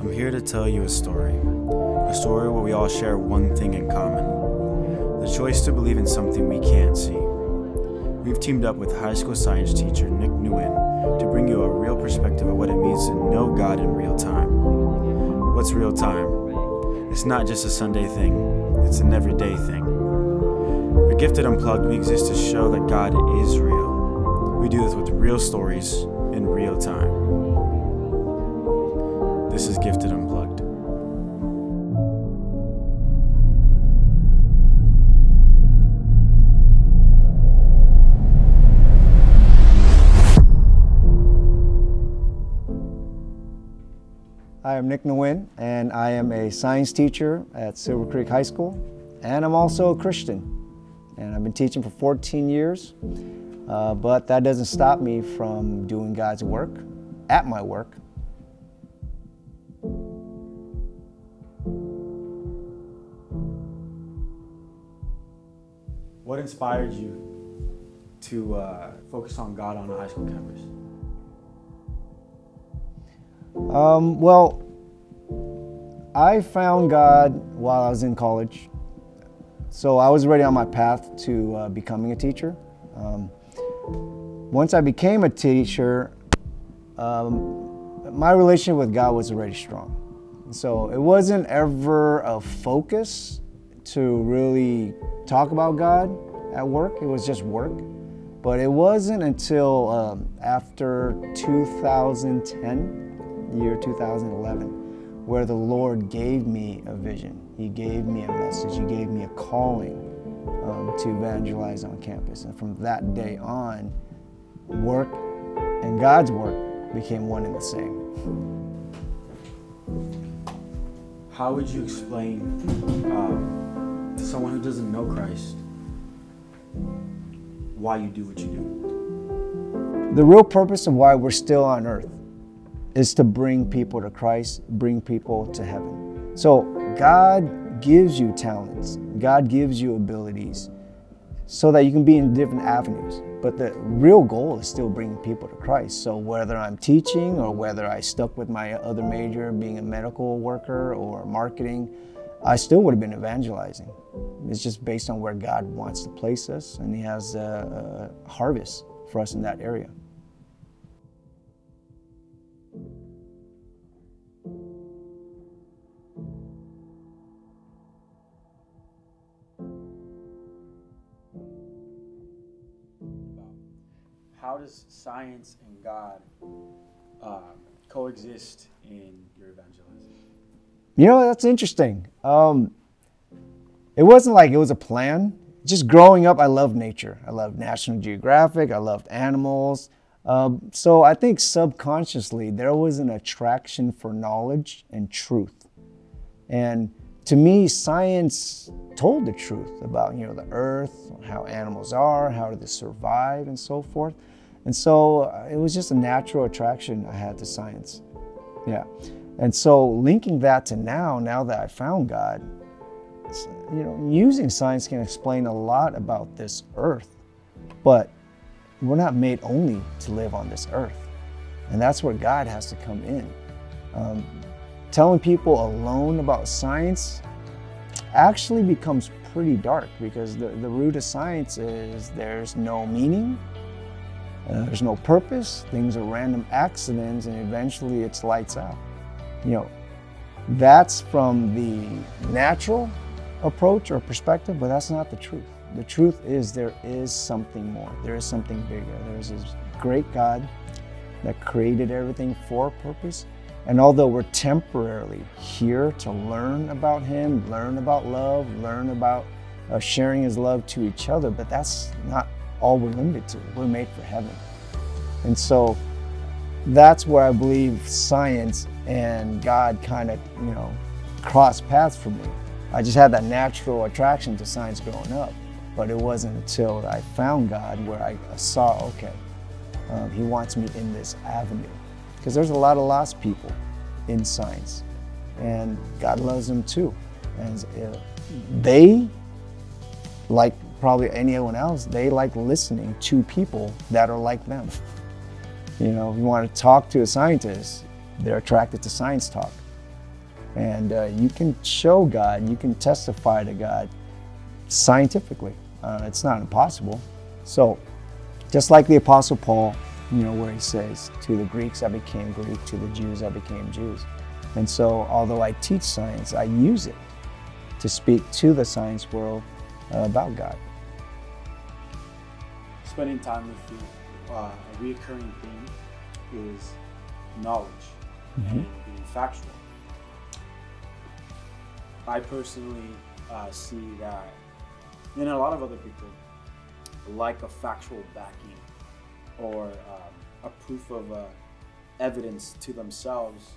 I'm here to tell you a story. A story where we all share one thing in common the choice to believe in something we can't see. We've teamed up with high school science teacher Nick Nguyen to bring you a real perspective of what it means to know God in real time. What's real time? It's not just a Sunday thing, it's an everyday thing. At Gifted Unplugged, we exist to show that God is real. We do this with real stories in real time. Hi, I'm Nick Nguyen, and I am a science teacher at Silver Creek High School, and I'm also a Christian. And I've been teaching for 14 years, uh, but that doesn't stop me from doing God's work at my work. What inspired you to uh, focus on God on a high school campus? Um, well, I found God while I was in college. So I was already on my path to uh, becoming a teacher. Um, once I became a teacher, um, my relationship with God was already strong. So it wasn't ever a focus to really talk about God at work, it was just work. But it wasn't until um, after 2010, year 2011, where the Lord gave me a vision. He gave me a message. He gave me a calling um, to evangelize on campus. And from that day on, work and God's work became one and the same. How would you explain um, to someone who doesn't know Christ why you do what you do? The real purpose of why we're still on earth is to bring people to Christ, bring people to heaven. So God gives you talents, God gives you abilities so that you can be in different avenues. But the real goal is still bringing people to Christ. So whether I'm teaching or whether I stuck with my other major, being a medical worker or marketing, I still would have been evangelizing. It's just based on where God wants to place us, and He has a, harvest for us in that area. Does science and God uh, coexist in your evangelism? You know, that's interesting. Um, it wasn't like it was a plan. Just growing up, I loved nature. I loved National Geographic. I loved animals. Um, so I think subconsciously there was an attraction for knowledge and truth. And to me, science told the truth about you know the earth, how animals are, how do they survive, and so forth. And so uh, it was just a natural attraction I had to science. Yeah. And so linking that to now, now that I found God, you know, using science can explain a lot about this earth, but we're not made only to live on this earth. And that's where God has to come in. Um, telling people alone about science actually becomes pretty dark because the, the root of science is there's no meaning, uh, there's no purpose, things are random accidents, and eventually it's lights out. You know, that's from the natural approach or perspective, but that's not the truth. The truth is there is something more. There is something bigger. There's this great God that created everything for a purpose. And although we're temporarily here to learn about Him, learn about love, learn about uh, sharing His love to each other, but that's not all we're limited to. We're made for heaven. And so that's where I believe science and God kind of, you know, cross paths for me. I just had that natural attraction to science growing up, but it wasn't until I found God where I saw, okay, um, He wants me in this avenue. Because there's a lot of lost people in science, and God loves them too. And uh, they, like probably anyone else, they like listening to people that are like them. You know, if you want to talk to a scientist, they're attracted to science talk. And uh, you can show God, you can testify to God scientifically. Uh, it's not impossible. So, just like the Apostle Paul, you know, where he says, To the Greeks I became Greek, to the Jews I became Jews. And so, although I teach science, I use it to speak to the science world about God. Spending time with you, uh, a reoccurring theme is knowledge mm-hmm. and being factual. I personally uh, see that, and a lot of other people like a factual backing or um, a proof of uh, evidence to themselves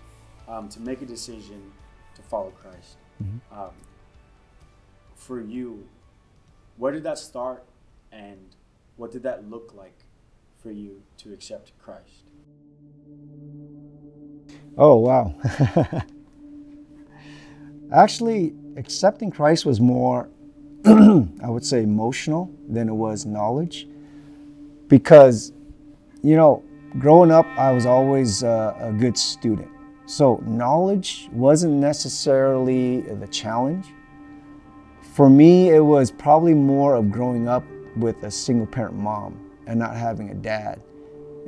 um, to make a decision to follow Christ. Mm-hmm. Um, for you, where did that start and what did that look like for you to accept Christ? Oh, wow. Actually, accepting Christ was more, I would say, emotional than it was knowledge. Because, you know, growing up, I was always uh, a good student. So, knowledge wasn't necessarily the challenge. For me, it was probably more of growing up with a single parent mom and not having a dad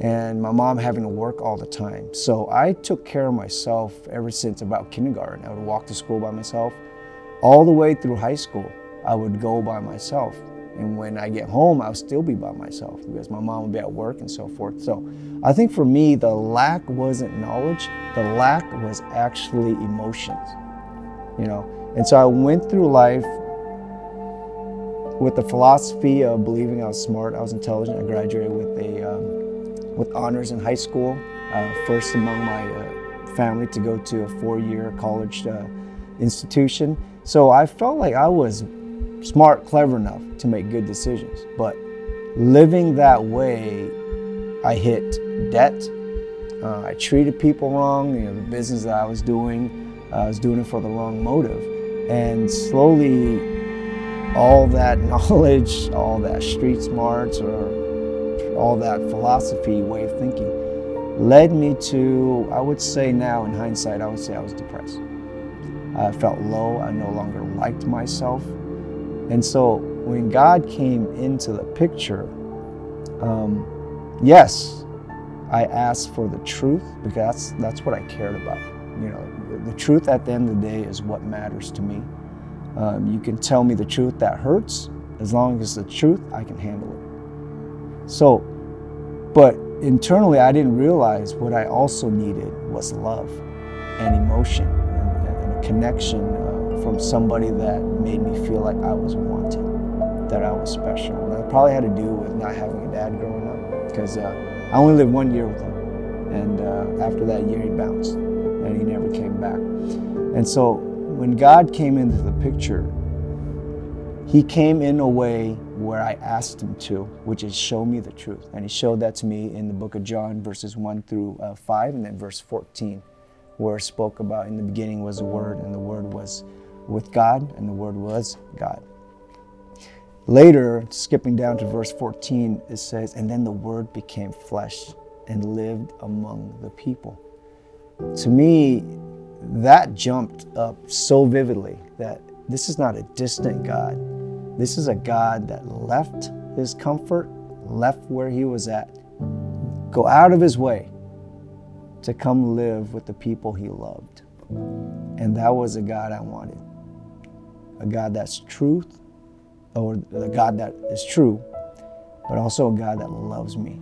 and my mom having to work all the time. So I took care of myself ever since about kindergarten. I would walk to school by myself. All the way through high school, I would go by myself. And when I get home, I'll still be by myself because my mom would be at work and so forth. So I think for me, the lack wasn't knowledge, the lack was actually emotions, you know. And so I went through life with the philosophy of believing I was smart, I was intelligent. I graduated with a um, with honors in high school, uh, first among my uh, family to go to a four-year college uh, institution. So I felt like I was smart, clever enough to make good decisions. But living that way, I hit debt. Uh, I treated people wrong. You know, the business that I was doing, I was doing it for the wrong motive. And slowly, all that knowledge, all that street smarts, or all that philosophy way of thinking led me to, I would say now in hindsight, I would say I was depressed. I felt low, I no longer liked myself. And so when God came into the picture, um, yes, I asked for the truth because that's, that's what I cared about. You know, the, the truth at the end of the day is what matters to me. Um, you can tell me the truth that hurts. As long as the truth, I can handle it. So but internally, I didn't realize what I also needed was love and emotion and, and a connection uh, from somebody that made me feel like I was wanted, that I was special. And that probably had to do with not having a dad growing up because uh, I only lived one year with him. And uh, after that year, he bounced and he never came back. And so when God came into the picture, he came in a way where I asked him to, which is show me the truth. And he showed that to me in the book of John, verses 1 through uh, 5, and then verse 14, where it spoke about in the beginning was the Word, and the Word was with God, and the Word was God. Later, skipping down to verse 14, it says, And then the Word became flesh and lived among the people. To me, that jumped up so vividly that this is not a distant God this is a God that left his comfort, left where he was at, go out of his way to come live with the people he loved. And that was a God I wanted. A God that's truth, or a God that is true, but also a God that loves me,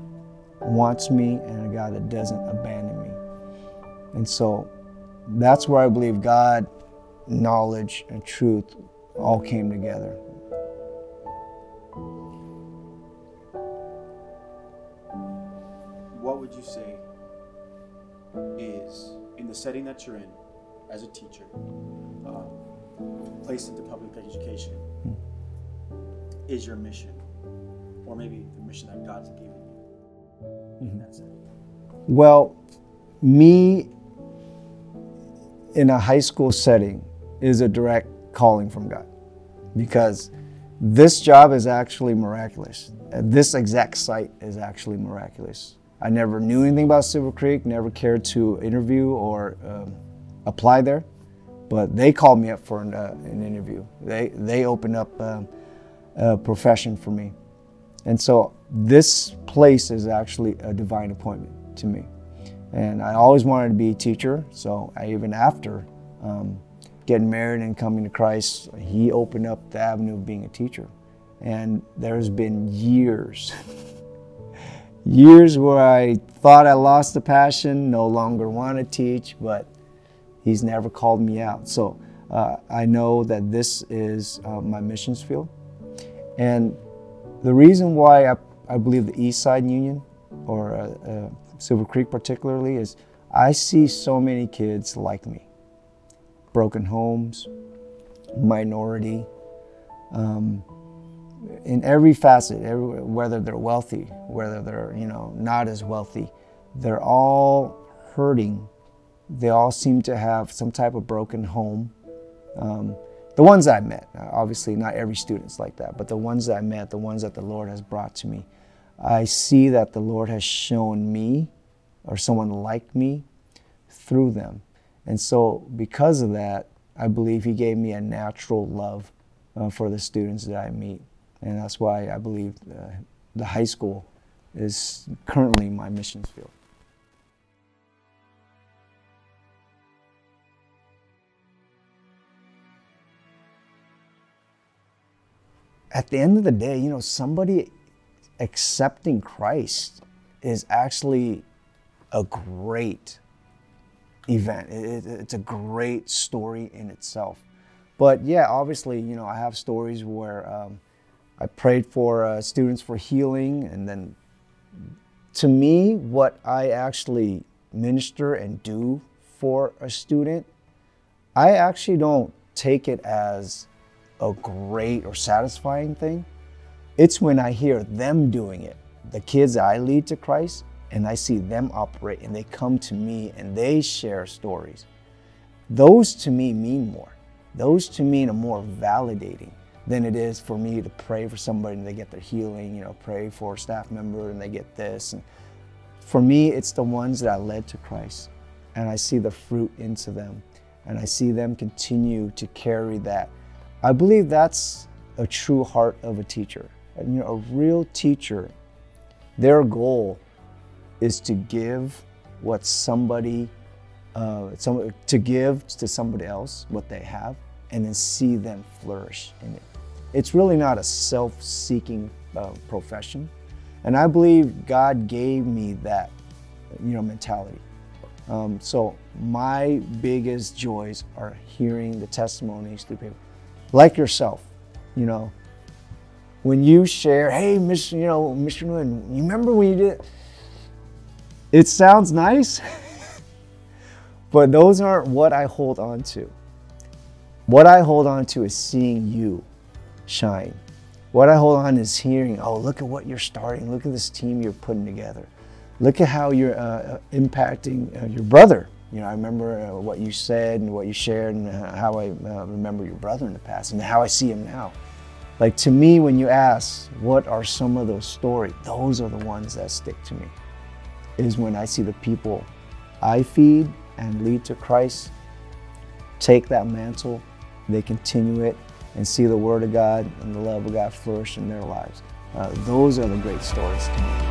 wants me, and a God that doesn't abandon me. And so that's where I believe God, knowledge, and truth all came together. What would you say is in the setting that you're in as a teacher, um, placed into public education, hmm. is your mission, or maybe the mission that God's given you? Mm-hmm. That's it. Well, me in a high school setting is a direct calling from God because this job is actually miraculous. This exact site is actually miraculous. I never knew anything about Silver Creek, never cared to interview or um, apply there. But they called me up for an, uh, an interview. They, they opened up um, a profession for me. And so this place is actually a divine appointment to me. And I always wanted to be a teacher. So I, even after um, getting married and coming to Christ, He opened up the avenue of being a teacher. And there's been years, years where I thought I lost the passion, no longer want to teach, but He's never called me out. So uh, I know that this is uh, my missions field. And the reason why I, I believe the East Side Union, or uh, uh Silver Creek particularly, is I see so many kids like me broken homes, minority, um, in every facet, every, whether they're wealthy, whether they're you know not as wealthy, they're all hurting. They all seem to have some type of broken home. Um, the ones I met, obviously not every student's like that, but the ones that I met, the ones that the Lord has brought to me, I see that the Lord has shown me or someone like me through them. And so, because of that, I believe He gave me a natural love uh, for the students that I meet. And that's why I believe uh, the high school is currently my missions field. At the end of the day, you know, somebody accepting Christ is actually a great event. It, it, it's a great story in itself. But yeah, obviously, you know, I have stories where um, I prayed for uh, students for healing, and then to me, what I actually minister and do for a student, I actually don't take it as a great or satisfying thing. It's when I hear them doing it, the kids I lead to Christ, and I see them operate and they come to me and they share stories. Those to me mean more. Those to me are more validating than it is for me to pray for somebody and they get their healing, you know, pray for a staff member and they get this. And for me, it's the ones that I led to Christ and I see the fruit into them and I see them continue to carry that. I believe that's a true heart of a teacher you know, a real teacher, their goal is to give what somebody, uh, some, to give to somebody else what they have and then see them flourish in it. It's really not a self seeking uh, profession. And I believe God gave me that, you know, mentality. Um, so my biggest joys are hearing the testimonies through people, like yourself. You know, when you share, hey, Mr. You know, Mr. Nguyen, you remember when you did? It sounds nice, but those aren't what I hold on to. What I hold on to is seeing you shine. What I hold on is hearing, oh, look at what you're starting. Look at this team you're putting together. Look at how you're uh, uh impacting uh, your brother. You know, I remember uh, what you said and what you shared, and how I uh, remember your brother in the past, and how I see him now. Like to me, when you ask, what are some of those stories? Those are the ones that stick to me. Is when I see the people I feed and lead to Christ take that mantle, they continue it, and see the Word of God and the love of God flourish in their lives. Uh, those are the great stories to me.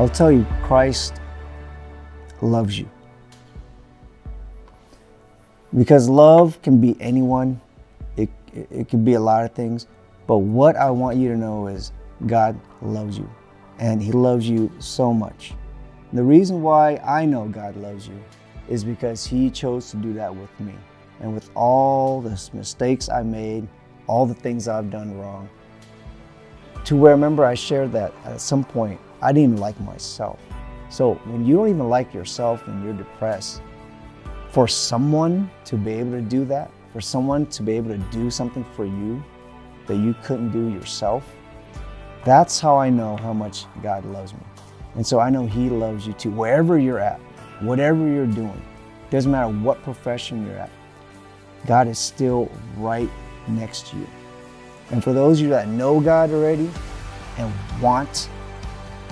I'll tell you, Christ loves you. Because love can be anyone, it, it can be a lot of things. But what I want you to know is God loves you. And He loves you so much. The reason why I know God loves you is because He chose to do that with me. And with all the mistakes I made, all the things I've done wrong, to where remember I shared that at some point I didn't even like myself. So when you don't even like yourself and you're depressed, for someone to be able to do that, for someone to be able to do something for you that you couldn't do yourself, that's how I know how much God loves me. And so I know He loves you too, wherever you're at, whatever you're doing, doesn't matter what profession you're at, God is still right next to you. And for those of you that know God already and want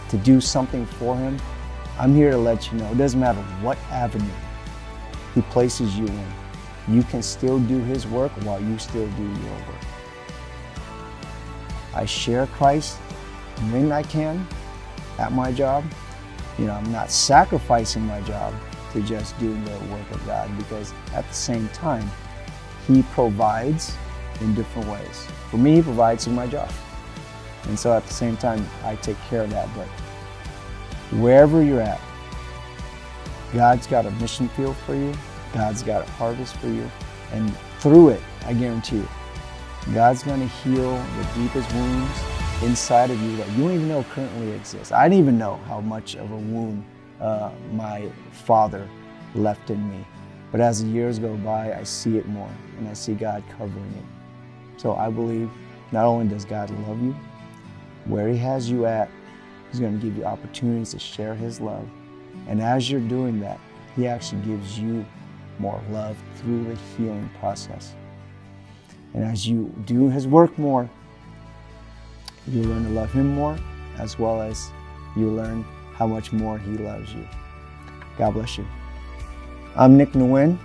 to do something for Him, I'm here to let you know it doesn't matter what avenue He places you in, you can still do His work while you still do your work. I share Christ when I can at my job. You know, I'm not sacrificing my job to just do the work of God because at the same time, He provides in different ways. For me, He provides through my job. And so at the same time, I take care of that. But wherever you're at, God's got a mission field for you. God's got a harvest for you. And through it, I guarantee you, God's going to heal the deepest wounds inside of you that you don't even know currently exist. I didn't even know how much of a wound uh, my father left in me. But as the years go by, I see it more and I see God covering it. So I believe not only does God love you, where He has you at, He's going to give you opportunities to share His love. And as you're doing that, He actually gives you more love through the healing process. And as you do His work more, you learn to love Him more, as well as you learn how much more He loves you. God bless you. I'm Nick Nguyen,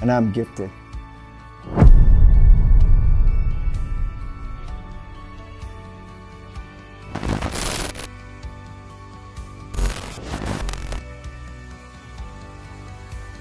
and I'm gifted.